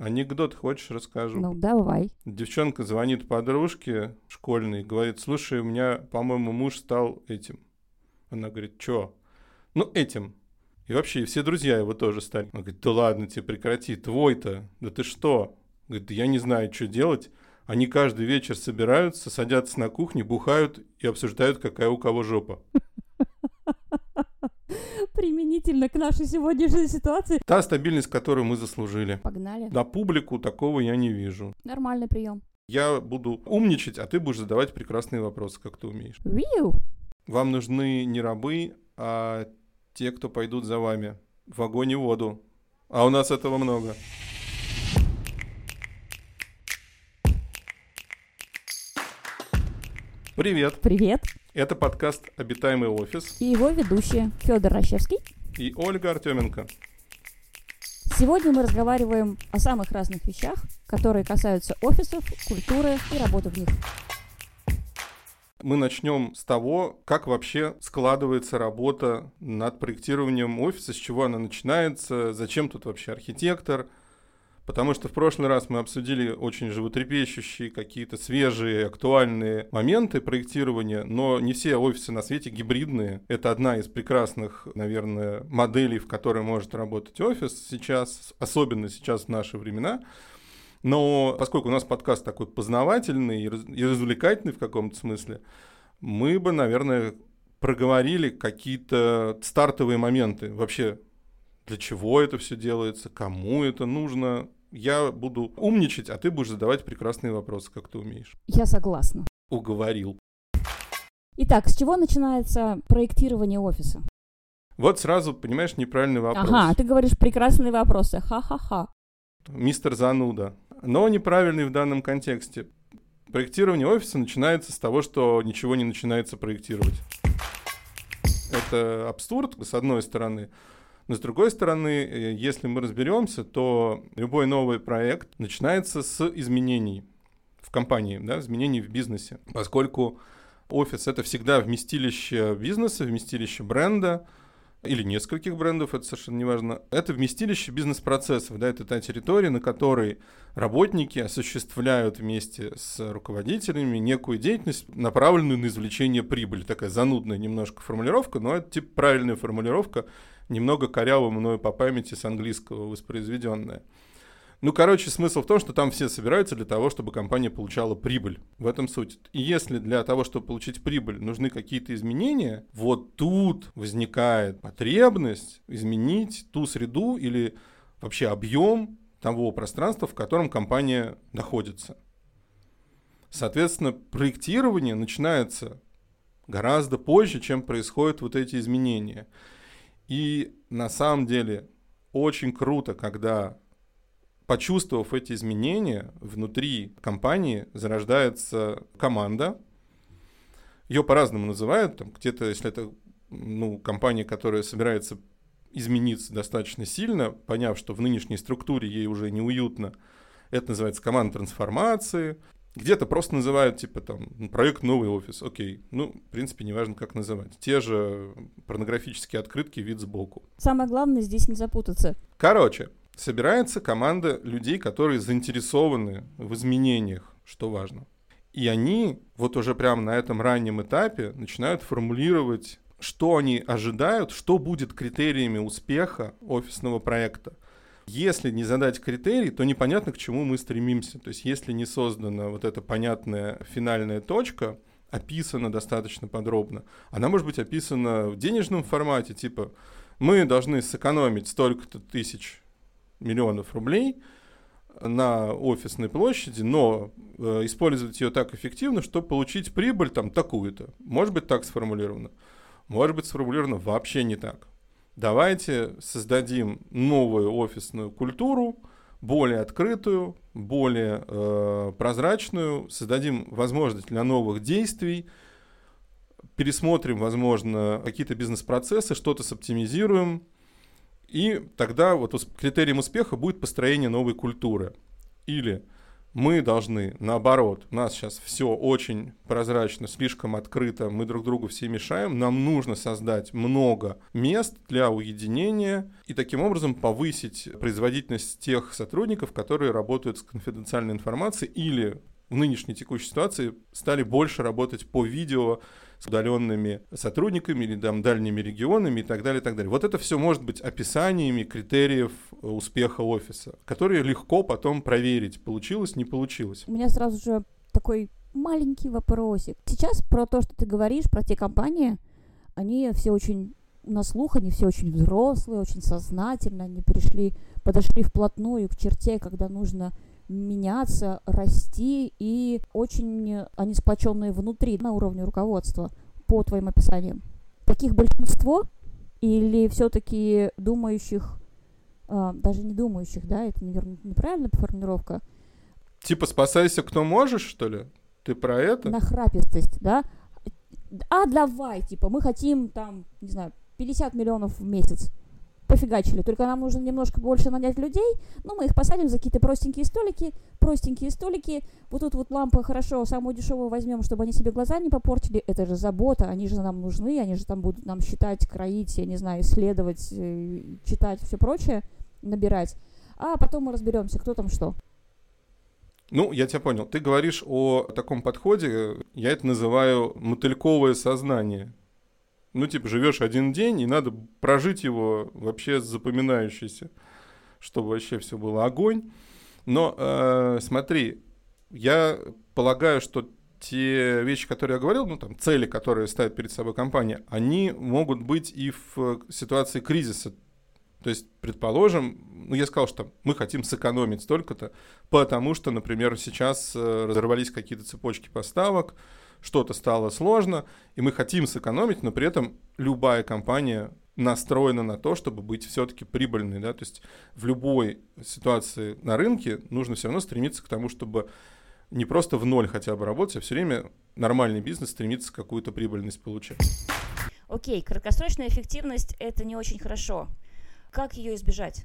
Анекдот хочешь, расскажу? Ну, давай. Девчонка звонит подружке школьной, говорит, слушай, у меня, по-моему, муж стал этим. Она говорит, чё? Ну, этим. И вообще, все друзья его тоже стали. Он говорит, да ладно тебе, прекрати, твой-то, да ты что? Говорит, да я не знаю, что делать. Они каждый вечер собираются, садятся на кухне, бухают и обсуждают, какая у кого жопа. Применительно к нашей сегодняшней ситуации. Та стабильность, которую мы заслужили. Погнали. На публику такого я не вижу. Нормальный прием. Я буду умничать, а ты будешь задавать прекрасные вопросы, как ты умеешь. Виу. Вам нужны не рабы, а те, кто пойдут за вами. В огонь и воду. А у нас этого много. Привет. Привет. Это подкаст «Обитаемый офис» И его ведущие Федор Рощевский. и Ольга Артеменко. Сегодня мы разговариваем о самых разных вещах, которые касаются офисов, культуры и работы в них. Мы начнем с того, как вообще складывается работа над проектированием офиса, с чего она начинается, зачем тут вообще архитектор. Потому что в прошлый раз мы обсудили очень животрепещущие, какие-то свежие, актуальные моменты проектирования, но не все офисы на свете гибридные. Это одна из прекрасных, наверное, моделей, в которой может работать офис сейчас, особенно сейчас в наши времена. Но поскольку у нас подкаст такой познавательный и раз- и развлекательный в каком-то смысле, мы бы, наверное, проговорили какие-то стартовые моменты. Вообще, для чего это все делается, кому это нужно. Я буду умничать, а ты будешь задавать прекрасные вопросы, как ты умеешь. Я согласна. Уговорил. Итак, с чего начинается проектирование офиса? Вот сразу, понимаешь, неправильный вопрос. Ага, ты говоришь прекрасные вопросы. Ха-ха-ха. Мистер Зануда. Но неправильный в данном контексте. Проектирование офиса начинается с того, что ничего не начинается проектировать. Это абсурд, с одной стороны. Но с другой стороны, э, если мы разберемся, то любой новый проект начинается с изменений в компании, да, изменений в бизнесе. Поскольку офис — это всегда вместилище бизнеса, вместилище бренда, или нескольких брендов, это совершенно не важно. Это вместилище бизнес-процессов, да, это та территория, на которой работники осуществляют вместе с руководителями некую деятельность, направленную на извлечение прибыли. Такая занудная немножко формулировка, но это типа правильная формулировка, немного коряво мною по памяти с английского воспроизведенная. Ну, короче, смысл в том, что там все собираются для того, чтобы компания получала прибыль. В этом суть. И если для того, чтобы получить прибыль, нужны какие-то изменения, вот тут возникает потребность изменить ту среду или вообще объем того пространства, в котором компания находится. Соответственно, проектирование начинается гораздо позже, чем происходят вот эти изменения. И на самом деле очень круто, когда почувствовав эти изменения, внутри компании зарождается команда. Ее по-разному называют. Там, где-то, если это ну, компания, которая собирается измениться достаточно сильно, поняв, что в нынешней структуре ей уже неуютно, это называется команда трансформации. Где-то просто называют, типа, там, проект «Новый офис». Окей. Ну, в принципе, неважно, как называть. Те же порнографические открытки, вид сбоку. Самое главное здесь не запутаться. Короче, собирается команда людей, которые заинтересованы в изменениях, что важно. И они вот уже прямо на этом раннем этапе начинают формулировать, что они ожидают, что будет критериями успеха офисного проекта. Если не задать критерий, то непонятно, к чему мы стремимся. То есть если не создана вот эта понятная финальная точка, описана достаточно подробно, она может быть описана в денежном формате, типа мы должны сэкономить столько-то тысяч миллионов рублей на офисной площади, но э, использовать ее так эффективно, чтобы получить прибыль там такую-то. Может быть так сформулировано. Может быть сформулировано вообще не так. Давайте создадим новую офисную культуру, более открытую, более э, прозрачную, создадим возможность для новых действий, пересмотрим, возможно, какие-то бизнес-процессы, что-то соптимизируем, и тогда вот критерием успеха будет построение новой культуры. Или Мы должны, наоборот, у нас сейчас все очень прозрачно, слишком открыто, мы друг другу все мешаем. Нам нужно создать много мест для уединения и таким образом повысить производительность тех сотрудников, которые работают с конфиденциальной информацией или в нынешней текущей ситуации стали больше работать по видео, с удаленными сотрудниками или там дальними регионами и так далее, и так далее. Вот это все может быть описаниями критериев э, успеха офиса, которые легко потом проверить, получилось, не получилось. У меня сразу же такой маленький вопросик. Сейчас про то, что ты говоришь, про те компании, они все очень на слух, они все очень взрослые, очень сознательно, они пришли, подошли вплотную к черте, когда нужно меняться, расти, и очень они сплоченные внутри, на уровне руководства, по твоим описаниям. Таких большинство или все-таки думающих, а, даже не думающих, да, это неверно, неправильная формулировка. Типа спасайся, кто можешь, что ли? Ты про это? Нахрапистость, да? А давай, типа, мы хотим там, не знаю, 50 миллионов в месяц пофигачили. Только нам нужно немножко больше нанять людей. Ну, мы их посадим за какие-то простенькие столики. Простенькие столики. Вот тут вот лампа хорошо, самую дешевую возьмем, чтобы они себе глаза не попортили. Это же забота. Они же нам нужны. Они же там будут нам считать, кроить, я не знаю, исследовать, э, читать, все прочее, набирать. А потом мы разберемся, кто там что. Ну, я тебя понял. Ты говоришь о таком подходе, я это называю мотыльковое сознание ну, типа, живешь один день, и надо прожить его вообще запоминающийся, чтобы вообще все было огонь. Но э, смотри, я полагаю, что те вещи, которые я говорил, ну, там, цели, которые ставит перед собой компания, они могут быть и в ситуации кризиса. То есть, предположим, ну, я сказал, что мы хотим сэкономить столько-то, потому что, например, сейчас э, разорвались какие-то цепочки поставок, что-то стало сложно, и мы хотим сэкономить, но при этом любая компания настроена на то, чтобы быть все-таки прибыльной, да, то есть в любой ситуации на рынке нужно все равно стремиться к тому, чтобы не просто в ноль хотя бы работать, а все время нормальный бизнес стремится какую-то прибыльность получать. Окей, краткосрочная эффективность – это не очень хорошо. Как ее избежать?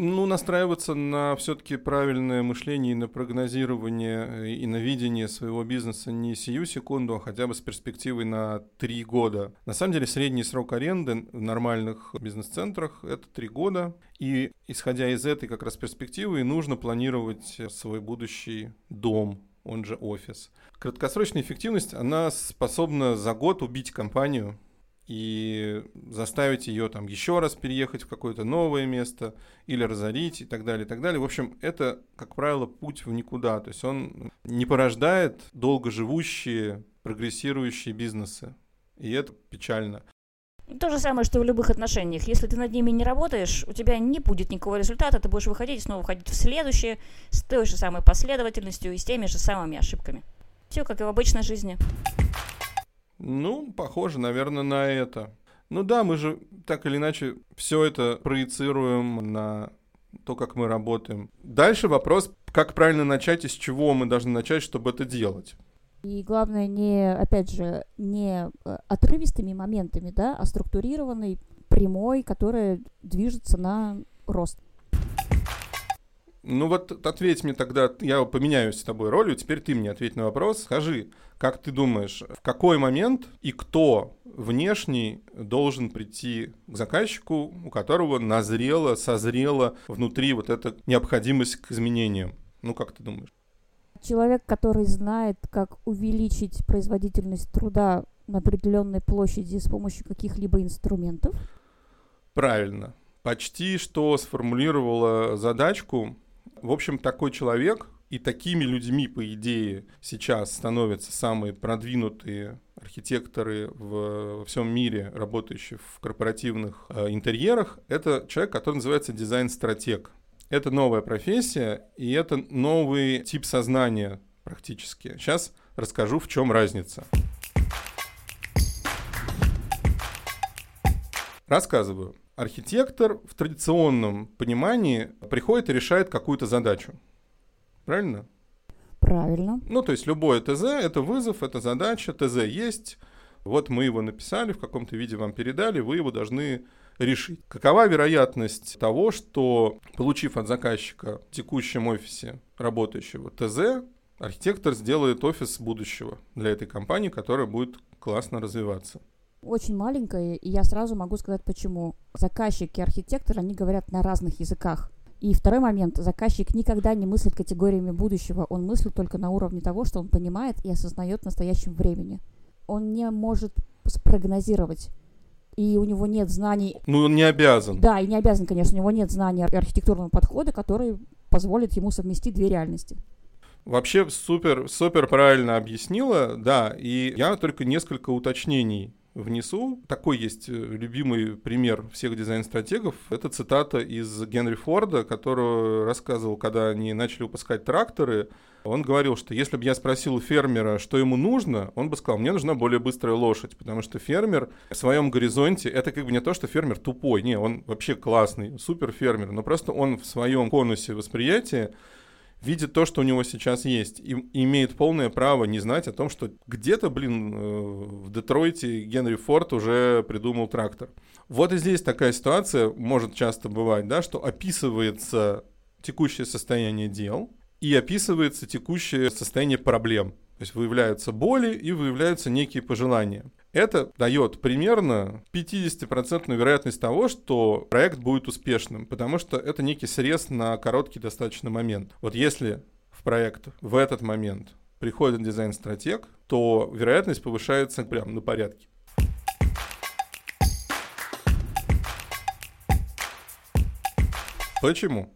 Ну, настраиваться на все-таки правильное мышление и на прогнозирование э, и на видение своего бизнеса не сию секунду, а хотя бы с перспективой на три года. На самом деле средний срок аренды в нормальных бизнес-центрах — это три года. И исходя из этой как раз перспективы, нужно планировать свой будущий дом, он же офис. Краткосрочная эффективность, она способна за год убить компанию, и заставить ее там еще раз переехать в какое-то новое место или разорить и так далее, и так далее. В общем, это, как правило, путь в никуда. То есть он не порождает долгоживущие, прогрессирующие бизнесы. И это печально. То же самое, что в любых отношениях. Если ты над ними не работаешь, у тебя не будет никакого результата, ты будешь выходить и снова входить в следующее с той же самой последовательностью и с теми же самыми ошибками. Все как и в обычной жизни. Ну, похоже, наверное, на это. Ну да, мы же так или иначе все это проецируем на то, как мы работаем. Дальше вопрос, как правильно начать и с чего мы должны начать, чтобы это делать. И главное, не, опять же, не э, отрывистыми моментами, да, а структурированной, прямой, которая движется на рост. Ну вот ответь мне тогда, я поменяюсь с тобой ролью, теперь ты мне ответь на вопрос. Скажи, как ты думаешь, в какой момент и кто внешний должен прийти к заказчику, у которого назрела, созрела внутри вот эта необходимость к изменениям? Ну, как ты думаешь? Человек, который знает, как увеличить производительность труда на определенной площади с помощью каких-либо инструментов? Правильно. Почти что сформулировала задачку в общем, такой человек и такими людьми, по идее, сейчас становятся самые продвинутые архитекторы в, во всем мире, работающие в корпоративных э, интерьерах. Это человек, который называется дизайн-стратег. Это новая профессия, и это новый тип сознания практически. Сейчас расскажу, в чем разница. Рассказываю. Архитектор в традиционном понимании приходит и решает какую-то задачу. Правильно? Правильно. Ну, то есть любое ТЗ — это вызов, это задача, ТЗ есть, вот мы его написали, в каком-то виде вам передали, вы его должны решить. Какова вероятность того, что, получив от заказчика в текущем офисе работающего ТЗ, архитектор сделает офис будущего для этой компании, которая будет классно развиваться? Очень маленькая, и я сразу могу сказать почему. Заказчик и архитектор, они говорят на разных языках. И второй момент. Заказчик никогда не мыслит категориями будущего. Он мыслит только на уровне того, что он понимает и осознает в настоящем времени. Он не может спрогнозировать и у него нет знаний. Ну, он не обязан. Да, и не обязан, конечно, у него нет знаний архитектурного подхода, который позволит ему совместить две реальности. Вообще супер, супер правильно объяснила, да, и я только несколько уточнений внесу. Такой есть э, любимый пример всех дизайн-стратегов. Это цитата из Генри Форда, которого рассказывал, когда они начали выпускать тракторы. Он говорил, что если бы я спросил у фермера, что ему нужно, он бы сказал, мне нужна более быстрая лошадь, потому что фермер в своем горизонте, это как бы не то, что фермер тупой, не, он вообще классный, супер фермер, но просто он в своем конусе восприятия видит то, что у него сейчас есть, и имеет полное право не знать о том, что где-то, блин, э, в Детройте Генри Форд уже придумал трактор. Вот и здесь такая ситуация может часто бывать, да, что описывается текущее состояние дел и описывается текущее состояние проблем. То есть выявляются боли и выявляются некие пожелания. Это дает примерно 50% вероятность того, что проект будет успешным, потому что это некий срез на короткий достаточно момент. Вот если в проект в этот момент приходит дизайн-стратег, то вероятность повышается прям на порядке. Почему?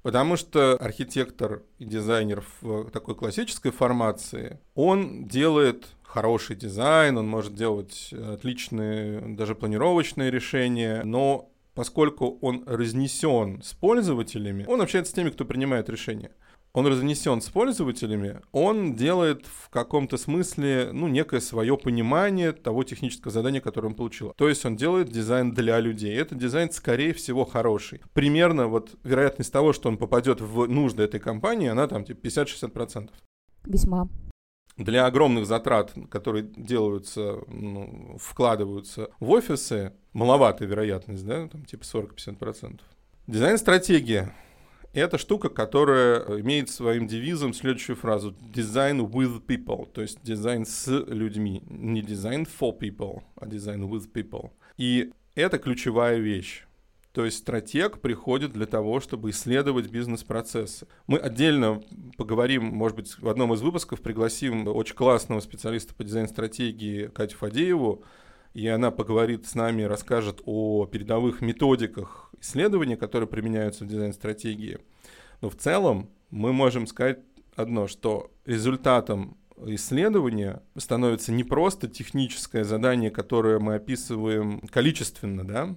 Потому что архитектор и дизайнер в такой классической формации, он делает хороший дизайн, он может делать отличные даже планировочные решения, но поскольку он разнесен с пользователями, он общается с теми, кто принимает решения он разнесен с пользователями, он делает в каком-то смысле, ну, некое свое понимание того технического задания, которое он получил. То есть он делает дизайн для людей. Этот дизайн, скорее всего, хороший. Примерно вот вероятность того, что он попадет в нужды этой компании, она там типа 50-60%. Весьма. Для огромных затрат, которые делаются, ну, вкладываются в офисы, маловатая вероятность, да, там типа 40-50%. Дизайн-стратегия это штука, которая имеет своим девизом следующую фразу «design with people», то есть дизайн с людьми. Не дизайн for people, а дизайн with people. И это ключевая вещь. То есть стратег приходит для того, чтобы исследовать бизнес-процессы. Мы отдельно поговорим, может быть, в одном из выпусков пригласим очень классного специалиста по дизайн-стратегии Катю Фадееву, и она поговорит с нами, расскажет о передовых методиках исследования, которые применяются в дизайн-стратегии. Но в целом мы можем сказать одно, что результатом исследования становится не просто техническое задание, которое мы описываем количественно, да,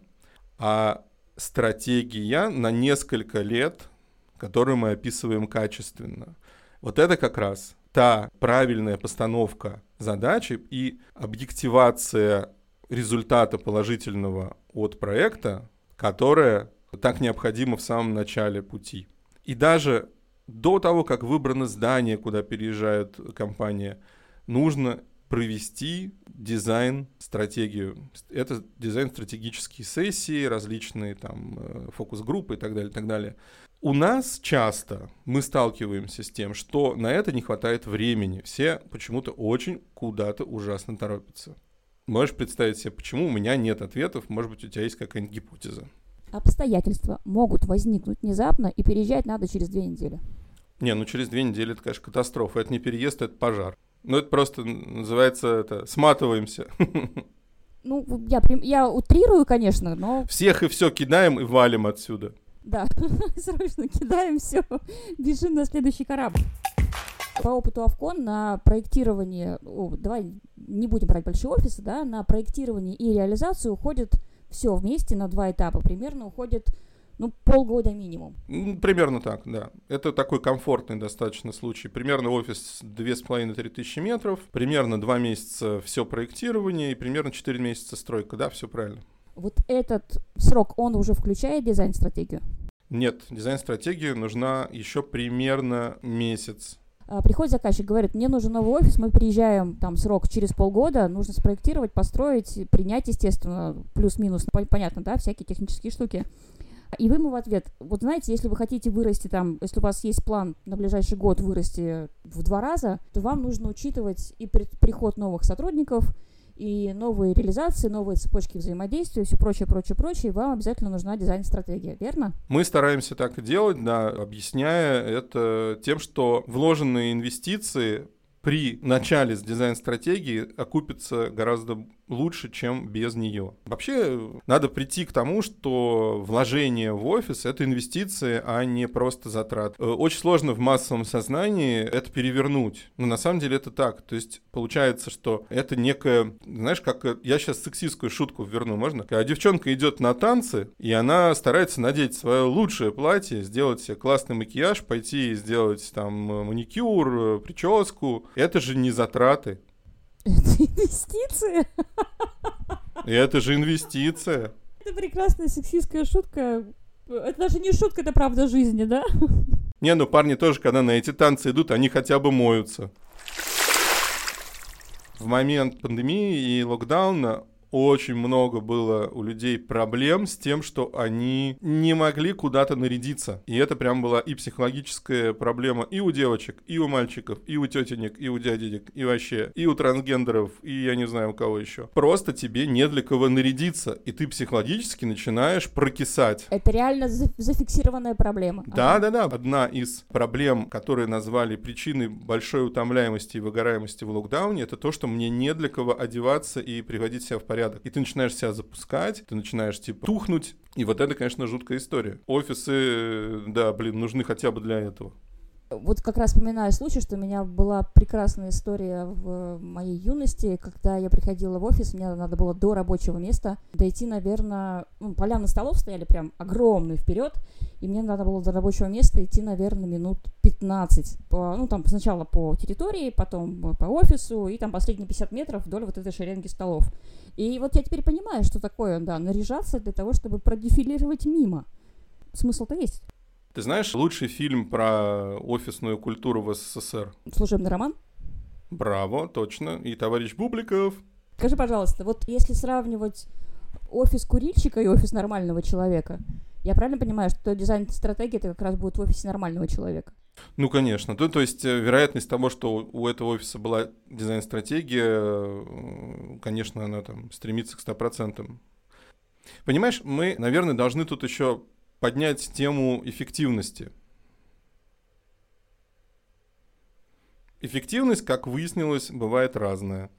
а стратегия на несколько лет, которую мы описываем качественно. Вот это как раз та правильная постановка задачи и объективация результата положительного от проекта, которое так необходимо в самом начале пути. И даже до того, как выбрано здание, куда переезжает компания, нужно провести дизайн-стратегию. Это дизайн-стратегические сессии, различные там э, фокус-группы и так далее, и так далее. У нас часто мы сталкиваемся с тем, что на это не хватает времени. Все почему-то очень куда-то ужасно торопятся. Можешь представить себе, почему у меня нет ответов? Может быть, у тебя есть какая-нибудь гипотеза? Обстоятельства могут возникнуть внезапно, и переезжать надо через две недели. Не, ну через две недели это, конечно, катастрофа. Это не переезд, это пожар. Ну, это просто называется это сматываемся. Ну, я, я утрирую, конечно, но... Всех и все кидаем и валим отсюда. Да, срочно кидаем все, бежим на следующий корабль по опыту Авкон на проектирование, о, давай не будем брать большие офисы, да, на проектирование и реализацию уходит все вместе на два этапа. Примерно уходит ну, полгода минимум. Примерно так, да. Это такой комфортный достаточно случай. Примерно офис 2,5-3 тысячи метров, примерно 2 месяца все проектирование и примерно 4 месяца стройка, да, все правильно. Вот этот срок, он уже включает дизайн-стратегию? Нет, дизайн-стратегия нужна еще примерно месяц А, приходит заказчик, говорит, мне нужен новый офис, мы приезжаем, там, срок через полгода, нужно спроектировать, построить, принять, естественно, плюс-минус, понятно, да, всякие технические штуки. И вы ему в ответ, вот знаете, если вы хотите вырасти там, если у вас есть план на ближайший год вырасти в два раза, то вам нужно учитывать и приход новых сотрудников, и новые реализации, новые цепочки взаимодействия, все прочее, прочее, прочее, вам обязательно нужна дизайн-стратегия, верно? Мы стараемся так и делать, да, объясняя это тем, что вложенные инвестиции при начале с дизайн-стратегии окупятся гораздо лучше, чем без нее. Вообще, надо прийти к тому, что вложение в офис — это инвестиции, а не просто затрат. Э, очень сложно в массовом сознании это перевернуть. Но на самом деле это так. То есть получается, что это некое... Знаешь, как... Э, я сейчас сексистскую шутку верну, можно? Когда девчонка идет на танцы, и она старается надеть свое лучшее платье, сделать себе классный макияж, пойти и сделать там э, маникюр, прическу. Это же не затраты. Это инвестиция. Это же инвестиция. Это прекрасная сексистская шутка. Это даже не шутка, это правда жизни, да? Не, ну парни тоже, когда на эти танцы идут, они хотя бы моются. В момент пандемии и локдауна очень много было у людей проблем с тем, что они не могли куда-то нарядиться. И это прям была и психологическая проблема и у девочек, и у мальчиков, и у тетенек, и у дяденек, и вообще, и у трансгендеров, и я не знаю у кого еще. Просто тебе не для кого нарядиться, и ты психологически начинаешь прокисать. Это реально зафиксированная проблема. Да, ага. да, да. Одна из проблем, которые назвали причиной большой утомляемости и выгораемости в локдауне, это то, что мне не для кого одеваться и приводить себя в порядок порядок. И ты начинаешь себя запускать, ты начинаешь, типа, тухнуть. И вот это, конечно, жуткая история. Офисы, да, блин, нужны хотя бы для этого. Вот как раз вспоминаю случай, что у меня была прекрасная история в моей юности, когда я приходила в офис, мне надо было до рабочего места дойти, наверное, ну, поляны столов стояли прям огромные вперед, и мне надо было до рабочего места идти, наверное, минут 15. По, ну, там сначала по территории, потом по офису, и там последние 50 метров вдоль вот этой шеренги столов. И вот я теперь понимаю, что такое, да, наряжаться для того, чтобы продефилировать мимо. Смысл-то есть. Ты знаешь лучший фильм про офисную культуру в СССР? Служебный роман? Браво, точно. И товарищ Бубликов. Скажи, пожалуйста, вот если сравнивать офис курильщика и офис нормального человека, я правильно понимаю, что дизайн-стратегия это как раз будет в офисе нормального человека? Ну, конечно. То, то есть э, вероятность того, что у этого офиса была дизайн-стратегия, э, конечно, она там стремится к 100%. Понимаешь, мы, наверное, должны тут еще поднять тему эффективности. Эффективность, как выяснилось, бывает разная.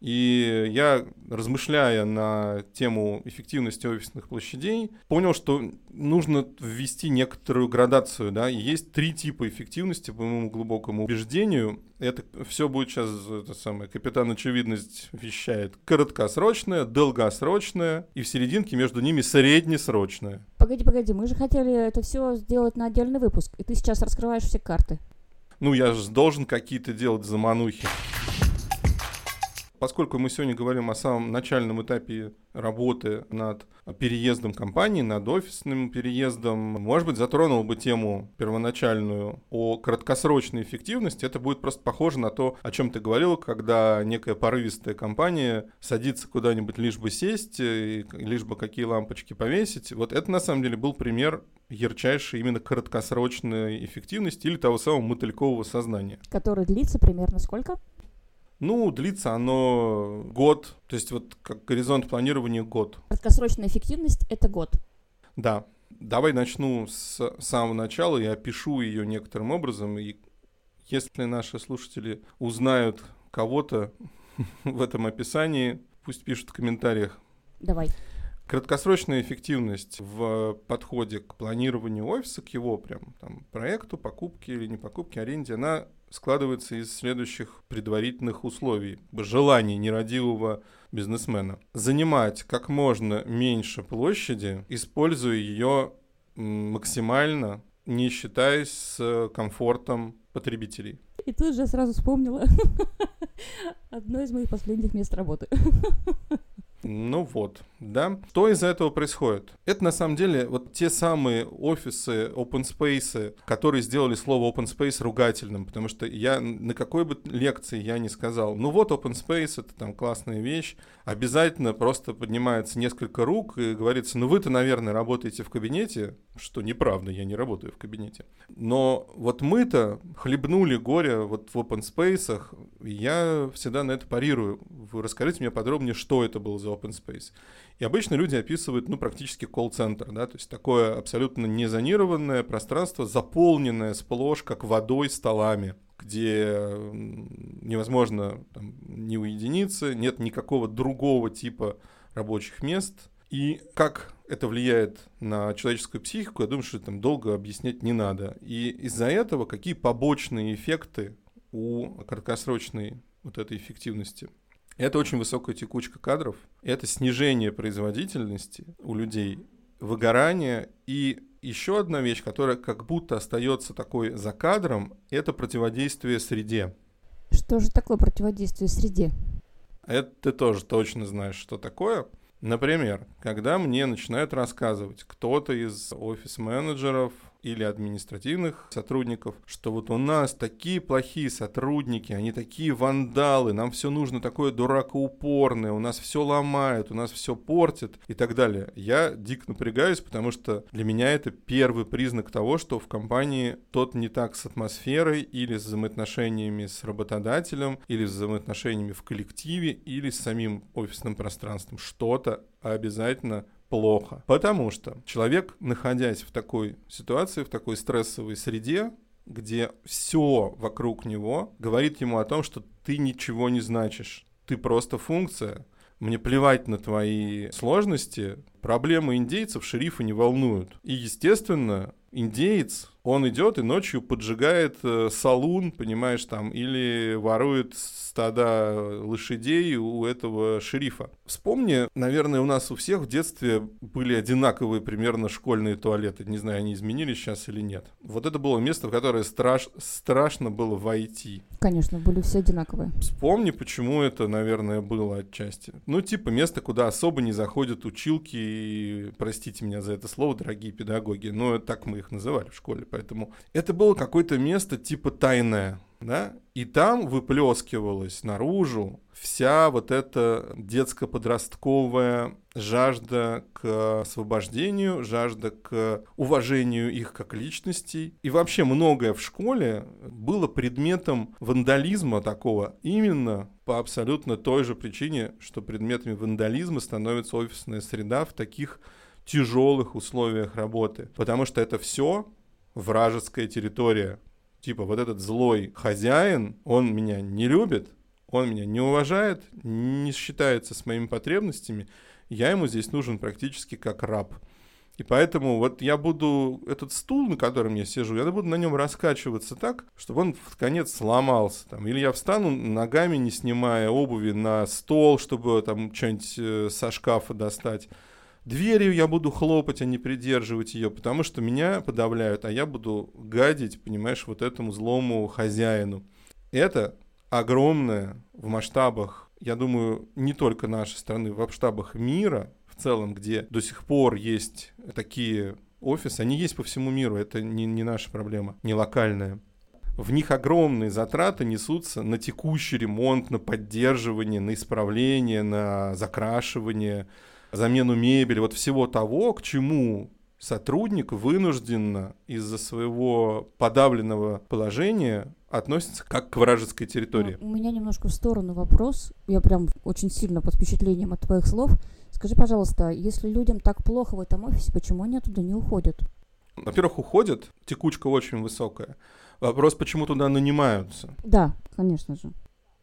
И я, размышляя на тему эффективности офисных площадей, понял, что нужно ввести некоторую градацию. Да? И есть три типа эффективности, по моему глубокому убеждению. Это все будет сейчас, это самое, капитан очевидность вещает. Короткосрочная, долгосрочная и в серединке между ними среднесрочная. Погоди, погоди, мы же хотели это все сделать на отдельный выпуск, и ты сейчас раскрываешь все карты. Ну, я же должен какие-то делать заманухи. Поскольку мы сегодня говорим о самом начальном этапе работы над переездом компании, над офисным переездом, может быть, затронул бы тему первоначальную о краткосрочной эффективности. Это будет просто похоже на то, о чем ты говорил, когда некая порывистая компания садится куда-нибудь лишь бы сесть, и лишь бы какие лампочки повесить. Вот это на самом деле был пример ярчайшей именно краткосрочной эффективности или того самого мотылькового сознания. Который длится примерно сколько? Ну, длится оно год, то есть вот как горизонт планирования год. Краткосрочная эффективность — это год. Да. Давай начну с самого начала и опишу ее некоторым образом. И если наши слушатели узнают кого-то в этом описании, пусть пишут в комментариях. Давай. Краткосрочная эффективность в подходе к планированию офиса, к его прям там проекту, покупке или не покупке, аренде, она складывается из следующих предварительных условий. Желание нерадивого бизнесмена. Занимать как можно меньше площади, используя ее максимально, не считаясь с комфортом потребителей. И тут же сразу вспомнила одно из моих последних мест работы. Ну вот. Да, что из-за этого происходит? Это на самом деле вот те самые офисы, open space, которые сделали слово open space ругательным, потому что я на какой бы лекции я не сказал, ну вот open space это там классная вещь, обязательно просто поднимается несколько рук и говорится, ну вы-то, наверное, работаете в кабинете, что неправда, я не работаю в кабинете. Но вот мы-то хлебнули горе вот в open space, я всегда на это парирую. Вы расскажите мне подробнее, что это был за open space. И обычно люди описывают, ну, практически колл-центр, да, то есть такое абсолютно незонированное пространство, заполненное сплошь, как водой, столами, где невозможно там, не уединиться, нет никакого другого типа рабочих мест. И как это влияет на человеческую психику, я думаю, что там долго объяснять не надо. И из-за этого какие побочные эффекты у краткосрочной вот этой эффективности – это очень высокая текучка кадров, это снижение производительности у людей, выгорание и еще одна вещь, которая как будто остается такой за кадром, это противодействие среде. Что же такое противодействие среде? Это ты тоже точно знаешь, что такое. Например, когда мне начинают рассказывать кто-то из офис-менеджеров, или административных сотрудников, что вот у нас такие плохие сотрудники, они такие вандалы, нам все нужно такое дуракоупорное, у нас все ломают, у нас все портят и так далее. Я дико напрягаюсь, потому что для меня это первый признак того, что в компании тот не так с атмосферой или с взаимоотношениями с работодателем, или с взаимоотношениями в коллективе, или с самим офисным пространством. Что-то обязательно плохо. Потому что человек, находясь в такой ситуации, в такой стрессовой среде, где все вокруг него говорит ему о том, что ты ничего не значишь, ты просто функция, мне плевать на твои сложности, проблемы индейцев шерифа не волнуют. И, естественно, индеец, он идет и ночью поджигает э, салун, понимаешь, там, или ворует стада лошадей у этого шерифа. Вспомни, наверное, у нас у всех в детстве были одинаковые примерно школьные туалеты. Не знаю, они изменились сейчас или нет. Вот это было место, в которое страш... страшно было войти. Конечно, были все одинаковые. Вспомни, почему это, наверное, было отчасти. Ну, типа место, куда особо не заходят училки и, простите меня за это слово, дорогие педагоги, но так мы их называли в школе, поэтому это было какое-то место типа тайное, да, и там выплескивалась наружу вся вот эта детско-подростковая жажда к освобождению, жажда к уважению их как личностей. И вообще многое в школе было предметом вандализма такого именно по абсолютно той же причине, что предметами вандализма становится офисная среда в таких тяжелых условиях работы. Потому что это все вражеская территория. Типа вот этот злой хозяин, он меня не любит, он меня не уважает, не считается с моими потребностями, я ему здесь нужен практически как раб. И поэтому вот я буду, этот стул, на котором я сижу, я буду на нем раскачиваться так, чтобы он в конец сломался. Там. Или я встану ногами, не снимая обуви, на стол, чтобы там что-нибудь э, со шкафа достать. Дверью я буду хлопать, а не придерживать ее, потому что меня подавляют, а я буду гадить, понимаешь, вот этому злому хозяину. Это огромное в масштабах, я думаю, не только нашей страны, в масштабах мира в целом, где до сих пор есть такие офисы, они есть по всему миру, это не, не наша проблема, не локальная. В них огромные затраты несутся на текущий ремонт, на поддерживание, на исправление, на закрашивание, замену мебели, вот всего того, к чему сотрудник вынужденно из-за своего подавленного положения относится как к вражеской территории. Ну, у меня немножко в сторону вопрос. Я прям очень сильно под впечатлением от твоих слов. Скажи, пожалуйста, если людям так плохо в этом офисе, почему они оттуда не уходят? Во-первых, уходят, текучка очень высокая. Вопрос, почему туда нанимаются? Да, конечно же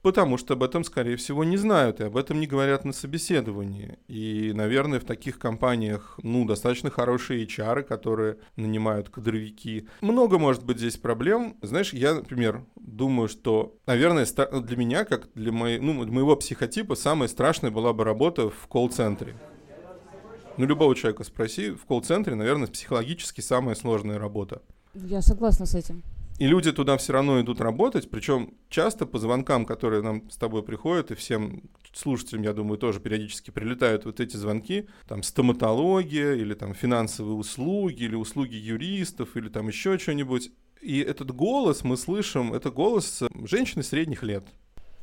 потому что об этом, скорее всего, не знают, и об этом не говорят на собеседовании. И, наверное, в таких компаниях, ну, достаточно хорошие HR, которые нанимают кадровики. Много может быть здесь проблем. Знаешь, я, например, думаю, что, наверное, для меня, как для, моей, ну, моего психотипа, самая страшная была бы работа в колл-центре. Ну, любого человека спроси, в колл-центре, наверное, психологически самая сложная работа. Я согласна с этим. И люди туда все равно идут работать, причем часто по звонкам, которые нам с тобой приходят, и всем слушателям, я думаю, тоже периодически прилетают вот эти звонки, там стоматология, или там финансовые услуги, или услуги юристов, или там еще что-нибудь. И этот голос мы слышим, это голос женщины средних лет.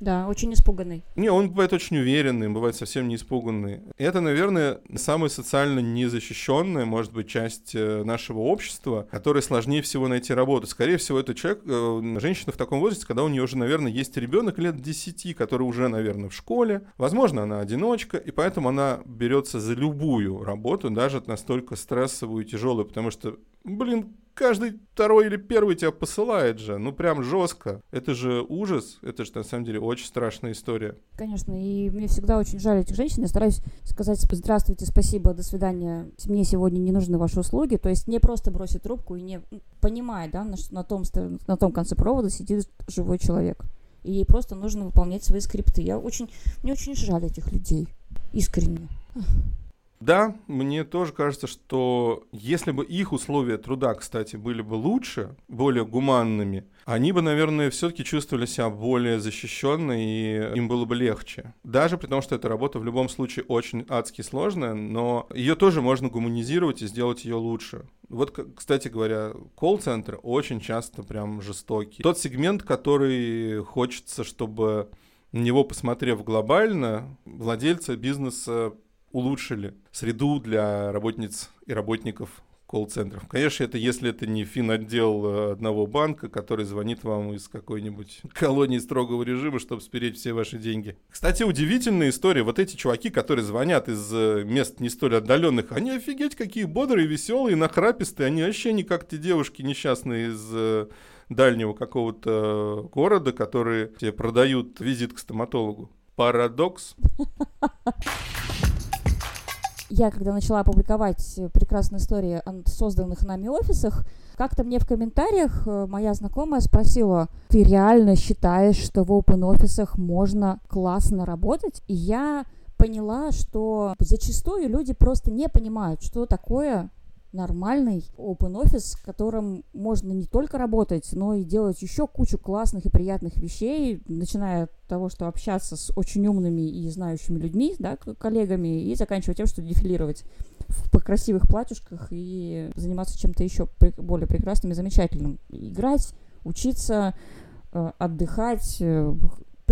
Да, очень испуганный. Не, он бывает очень уверенный, бывает совсем не испуганный. Это, наверное, самая социально незащищенная, может быть, часть э, нашего общества, которой сложнее всего найти работу. Скорее всего, это человек, э, женщина в таком возрасте, когда у нее уже, наверное, есть ребенок лет 10, который уже, наверное, в школе. Возможно, она одиночка, и поэтому она берется за любую работу, даже настолько стрессовую и тяжелую, потому что, блин, каждый второй или первый тебя посылает же. Ну, прям жестко. Это же ужас. Это же, на самом деле, очень страшная история. Конечно, и мне всегда очень жаль этих женщин. Я стараюсь сказать здравствуйте, спасибо, до свидания. Мне сегодня не нужны ваши услуги. То есть не просто бросить трубку и не понимает, да, что на том, на том конце провода сидит живой человек. И ей просто нужно выполнять свои скрипты. Я очень, мне очень жаль этих людей. Искренне. Да, мне тоже кажется, что если бы их условия труда, кстати, были бы лучше, более гуманными, они бы, наверное, все-таки чувствовали себя более защищенно и им было бы легче. Даже при том, что эта работа в любом случае очень адски сложная, но ее тоже можно гуманизировать и сделать ее лучше. Вот, кстати говоря, колл-центры очень часто прям жестокие. Тот сегмент, который хочется, чтобы на него, посмотрев глобально, владельцы бизнеса улучшили среду для работниц и работников колл-центров. Конечно, это если это не финотдел э, одного банка, который звонит вам из какой-нибудь колонии строгого режима, чтобы спереть все ваши деньги. Кстати, удивительная история. Вот эти чуваки, которые звонят из э, мест не столь отдаленных, они офигеть какие бодрые, веселые, нахрапистые. Они вообще не как те девушки несчастные из э, дальнего какого-то города, которые тебе продают визит к стоматологу. Парадокс. я когда начала публиковать прекрасные истории о созданных нами офисах, как-то мне в комментариях э, моя знакомая спросила, ты реально считаешь, что в open офисах можно классно работать? И я поняла, что зачастую люди просто не понимают, что такое нормальный open офис, в котором можно не только работать, но и делать еще кучу классных и приятных вещей, начиная от того, что общаться с очень умными и знающими людьми, да, коллегами, и заканчивая тем, что дефилировать в красивых платьюшках и заниматься чем-то еще более прекрасным и замечательным. Играть, учиться, э, отдыхать, э,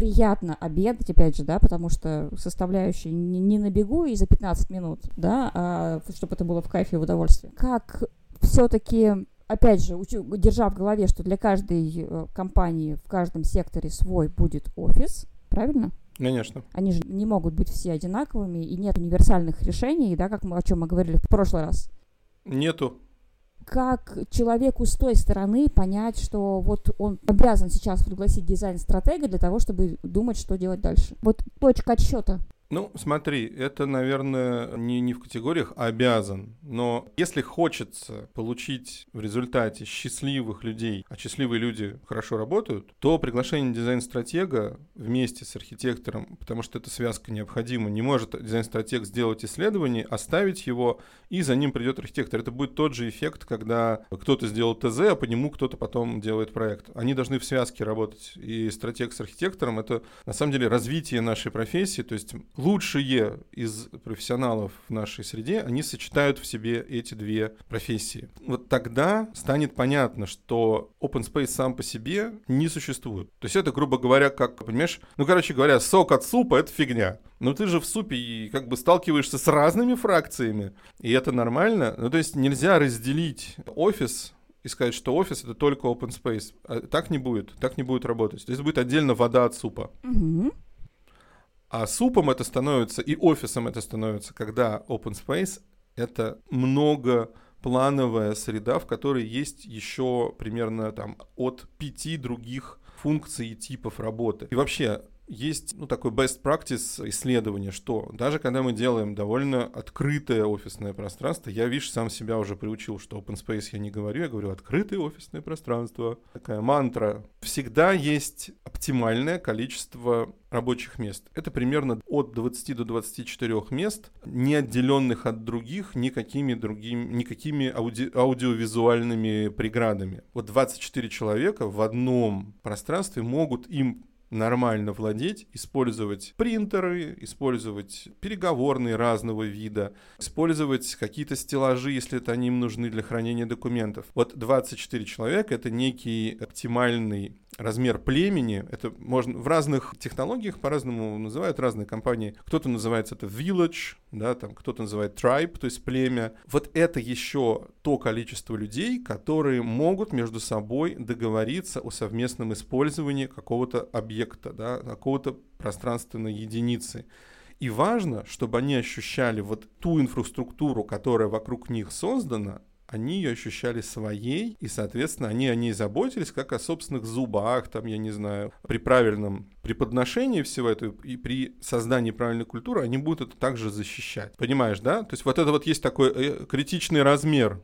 приятно обедать, опять же, да, потому что составляющая не, не на бегу и за 15 минут, да, а чтобы это было в кайфе и в удовольствии. Как все-таки опять же, держа в голове, что для каждой э, компании в каждом секторе свой будет офис, правильно? Конечно. Они же не могут быть все одинаковыми, и нет универсальных решений, да, как мы, о чем мы говорили в прошлый раз. Нету как человеку с той стороны понять, что вот он обязан сейчас пригласить дизайн-стратега для того, чтобы думать, что делать дальше. Вот точка отсчета. Ну, смотри, это, наверное, не, не в категориях обязан, но если хочется получить в результате счастливых людей, а счастливые люди хорошо работают, то приглашение дизайн-стратега вместе с архитектором, потому что эта связка необходима, не может дизайн-стратег сделать исследование, оставить его, и за ним придет архитектор. Это будет тот же эффект, когда кто-то сделал ТЗ, а по нему кто-то потом делает проект. Они должны в связке работать. И стратег с архитектором — это, на самом деле, развитие нашей профессии, то есть лучшие из профессионалов в нашей среде, они сочетают в себе эти две профессии. Вот тогда станет понятно, что open space сам по себе не существует. То есть это, грубо говоря, как, понимаешь, ну, короче говоря, сок от супа — это фигня. Но ты же в супе и как бы сталкиваешься с разными фракциями, и это нормально. Ну, то есть нельзя разделить офис и сказать, что офис это только open space. А так не будет, так не будет работать. То есть будет отдельно вода от супа. Угу. А супом это становится, и офисом это становится, когда open space — это много плановая среда, в которой есть еще примерно там от пяти других функций и типов работы. И вообще есть ну, такой best practice исследование, что даже когда мы делаем довольно открытое офисное пространство, я, видишь, сам себя уже приучил, что open space я не говорю, я говорю открытое офисное пространство. Такая мантра. Всегда есть оптимальное количество рабочих мест. Это примерно от 20 до 24 мест, не отделенных от других никакими другими, никакими ауди, аудиовизуальными преградами. Вот 24 человека в одном пространстве могут им нормально владеть, использовать принтеры, использовать переговорные разного вида, использовать какие-то стеллажи, если это они им нужны для хранения документов. Вот 24 человека — это некий оптимальный размер племени. Это можно в разных технологиях по-разному называют разные компании. Кто-то называется это village, да, там кто-то называет tribe, то есть племя. Вот это еще то количество людей, которые могут между собой договориться о совместном использовании какого-то объекта, да, какого-то пространственной единицы. И важно, чтобы они ощущали вот ту инфраструктуру, которая вокруг них создана, они ее ощущали своей, и, соответственно, они о ней заботились как о собственных зубах, там, я не знаю, при правильном при подношении всего этого и при создании правильной культуры они будут это также защищать. Понимаешь, да? То есть вот это вот есть такой э, критичный размер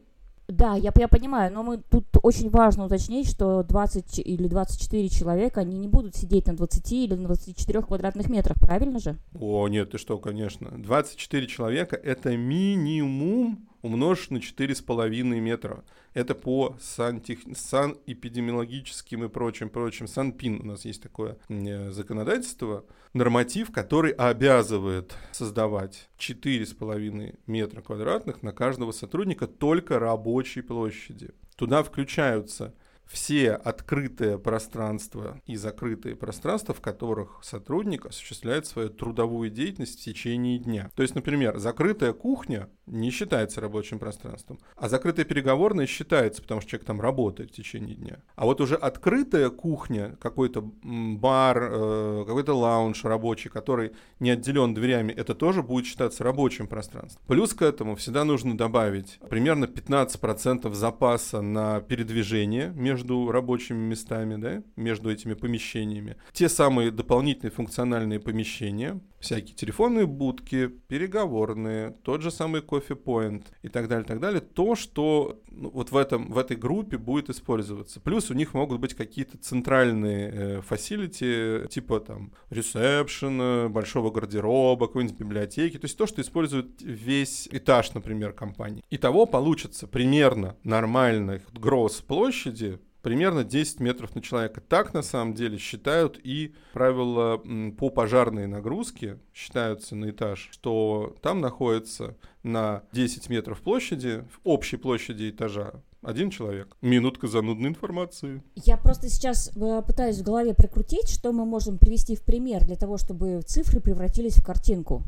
да, я, я понимаю, но мы тут очень важно уточнить, что 20 или 24 человека, они не будут сидеть на 20 или на 24 квадратных метрах, правильно же? О, нет, ты что, конечно. 24 человека — это минимум умножить на 4,5 метра. Это по сантех... санэпидемиологическим и прочим, прочим. Санпин у нас есть такое э, законодательство, норматив, который обязывает создавать 4,5 метра квадратных на каждого сотрудника только рабочей площади. Туда включаются все открытые пространства и закрытые пространства, в которых сотрудник осуществляет свою трудовую деятельность в течение дня. То есть, например, закрытая кухня не считается рабочим пространством, а закрытая переговорная считается, потому что человек там работает в течение дня. А вот уже открытая кухня, какой-то бар, э, какой-то лаунж рабочий, который не отделен дверями, это тоже будет считаться рабочим пространством. Плюс к этому всегда нужно добавить примерно 15% запаса на передвижение между рабочими местами, да, между этими помещениями. Те самые дополнительные функциональные помещения, всякие телефонные будки, переговорные, тот же самый кофе-поинт и так далее, так далее, то, что ну, вот в, этом, в этой группе будет использоваться. Плюс у них могут быть какие-то центральные фасилити, э, типа там ресепшена, большого гардероба, какой-нибудь библиотеки, то есть то, что использует весь этаж, например, компании. Итого получится примерно нормальных гроз площади примерно 10 метров на человека. Так на самом деле считают и правила по пожарной нагрузке считаются на этаж, что там находится на 10 метров площади, в общей площади этажа, один человек. Минутка занудной информации. Я просто сейчас э, пытаюсь в голове прикрутить, что мы можем привести в пример для того, чтобы цифры превратились в картинку.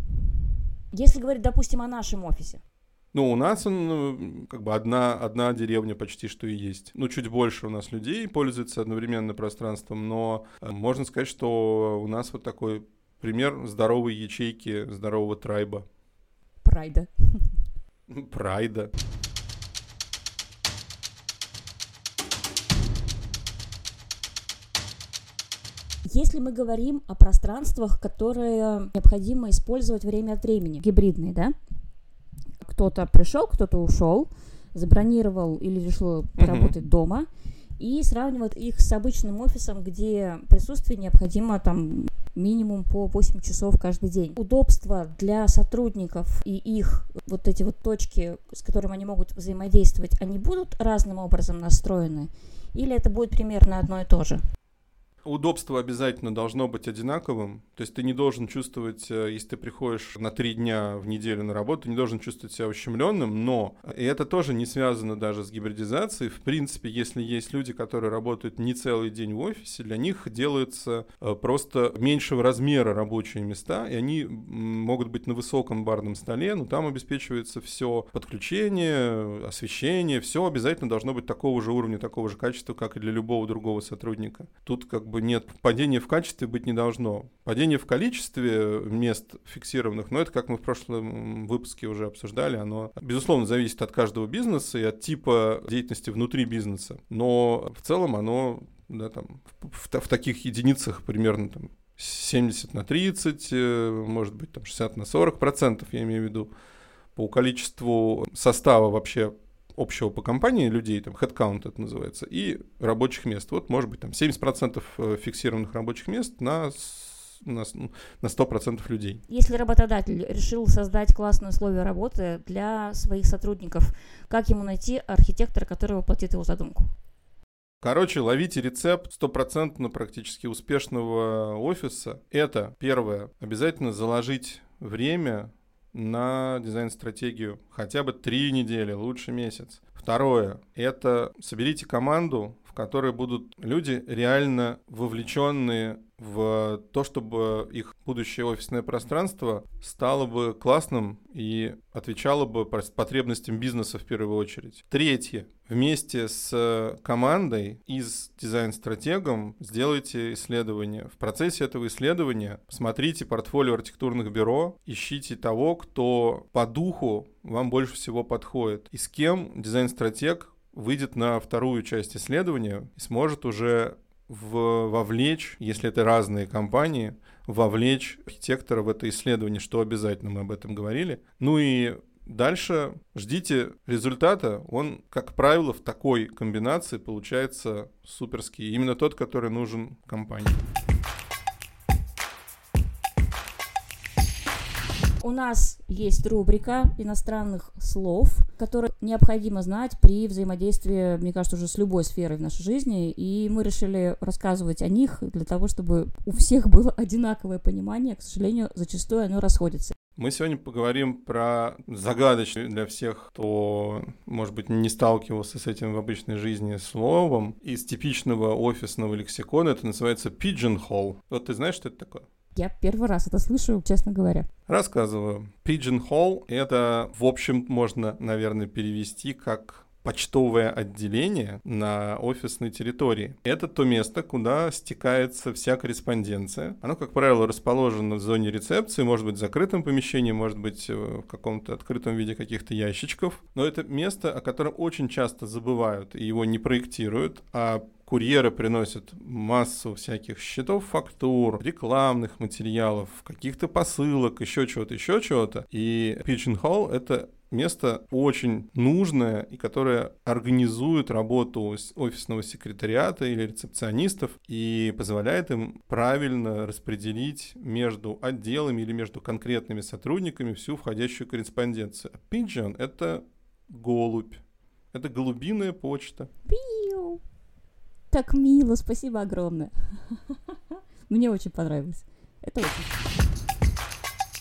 Если говорить, допустим, о нашем офисе. Ну, у нас он ну, как бы одна, одна деревня почти что и есть. Ну, чуть больше у нас людей пользуются одновременно пространством, но э, можно сказать, что у нас вот такой пример здоровой ячейки, здорового трайба. Прайда. Прайда. Если мы говорим о пространствах, которые необходимо использовать время от времени, гибридные, да, кто-то пришел, кто-то ушел, забронировал или решил поработать mm-hmm. дома, и сравнивать их с обычным офисом, где присутствие необходимо там минимум по 8 часов каждый день. Удобства для сотрудников и их вот эти вот точки, с которыми они могут взаимодействовать, они будут разным образом настроены? Или это будет примерно одно и то же? Удобство обязательно должно быть одинаковым. То есть ты не должен чувствовать, э, если ты приходишь на три дня в неделю на работу, ты не должен чувствовать себя ущемленным, но и это тоже не связано даже с гибридизацией. В принципе, если есть люди, которые работают не целый день в офисе, для них делаются э, просто меньшего размера рабочие места, и они могут быть на высоком барном столе, но там обеспечивается все подключение, освещение, все обязательно должно быть такого же уровня, такого же качества, как и для любого другого сотрудника. Тут как бы бы нет, падения в качестве быть не должно. Падение в количестве мест фиксированных, но это, как мы в прошлом выпуске уже обсуждали, оно, безусловно, зависит от каждого бизнеса и от типа деятельности внутри бизнеса. Но в целом оно да, там, в, в, в таких единицах примерно там, 70 на 30, э, может быть, там 60 на 40 процентов, я имею в виду, по количеству состава вообще общего по компании людей, там, headcount это называется, и рабочих мест. Вот, может быть, там 70% э, фиксированных рабочих мест на на, на 100% людей. Если работодатель решил создать классные условия работы для своих сотрудников, как ему найти архитектора, который воплотит его задумку? Короче, ловите рецепт стопроцентно практически успешного офиса. Это первое. Обязательно заложить время на дизайн-стратегию хотя бы три недели, лучше месяц. Второе – это соберите команду, в которой будут люди реально вовлеченные в то, чтобы их будущее офисное пространство стало бы классным и отвечало бы потребностям бизнеса в первую очередь. Третье. Вместе с командой и с дизайн-стратегом сделайте исследование. В процессе этого исследования смотрите портфолио архитектурных бюро, ищите того, кто по духу вам больше всего подходит, и с кем дизайн-стратег выйдет на вторую часть исследования и сможет уже в, вовлечь, если это разные компании, вовлечь архитектора в это исследование, что обязательно мы об этом говорили. Ну и дальше ждите результата. Он, как правило, в такой комбинации получается суперский. Именно тот, который нужен компании. У нас есть рубрика иностранных слов, которые необходимо знать при взаимодействии, мне кажется, уже с любой сферой в нашей жизни, и мы решили рассказывать о них для того, чтобы у всех было одинаковое понимание. К сожалению, зачастую оно расходится. Мы сегодня поговорим про загадочное для всех, кто, может быть, не сталкивался с этим в обычной жизни словом. Из типичного офисного лексикона это называется pigeonhole. Вот ты знаешь, что это такое? Я первый раз это слышу, честно говоря. Рассказываю. Pigeonhole — это, в общем, можно, наверное, перевести как почтовое отделение на офисной территории. Это то место, куда стекается вся корреспонденция. Оно, как правило, расположено в зоне рецепции, может быть, в закрытом помещении, может быть, в каком-то открытом виде каких-то ящичков. Но это место, о котором очень часто забывают и его не проектируют, а курьеры приносят массу всяких счетов, фактур, рекламных материалов, каких-то посылок, еще чего-то, еще чего-то. И Pigeon Hall — это место очень нужное и которое организует работу офисного секретариата или рецепционистов и позволяет им правильно распределить между отделами или между конкретными сотрудниками всю входящую корреспонденцию. Pigeon — это голубь. Это голубиная почта. Пиу. Так мило, спасибо огромное. Мне очень понравилось. Это очень.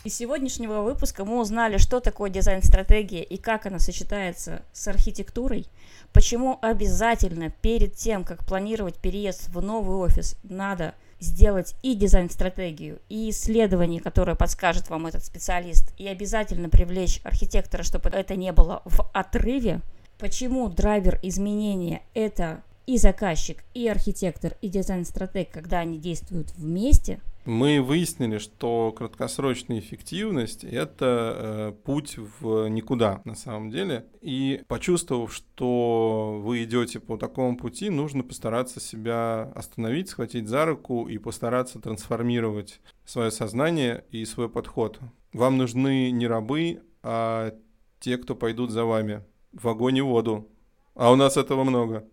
Из сегодняшнего выпуска мы узнали, что такое дизайн-стратегия и как она сочетается с архитектурой, почему обязательно перед тем, как планировать переезд в новый офис, надо сделать и дизайн-стратегию, и исследование, которое подскажет вам этот специалист, и обязательно привлечь архитектора, чтобы это не было в отрыве, почему драйвер изменения – это и заказчик, и архитектор, и дизайн-стратег, когда они действуют вместе – мы выяснили, что краткосрочная эффективность — это э, путь в никуда на самом деле. И почувствовав, что вы идете по такому пути, нужно постараться себя остановить, схватить за руку и постараться трансформировать свое сознание и свой подход. Вам нужны не рабы, а те, кто пойдут за вами в огонь и воду. А у нас этого много.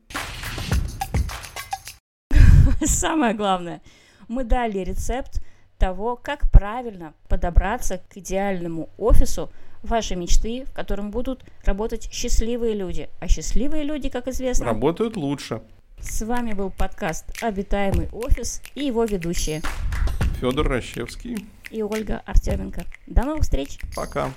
Самое главное — мы дали рецепт того, как правильно подобраться к идеальному офису вашей мечты, в котором будут работать счастливые люди. А счастливые люди, как известно, работают лучше. С вами был подкаст «Обитаемый офис» и его ведущие Федор Рощевский и Ольга Артеменко. До новых встреч! Пока!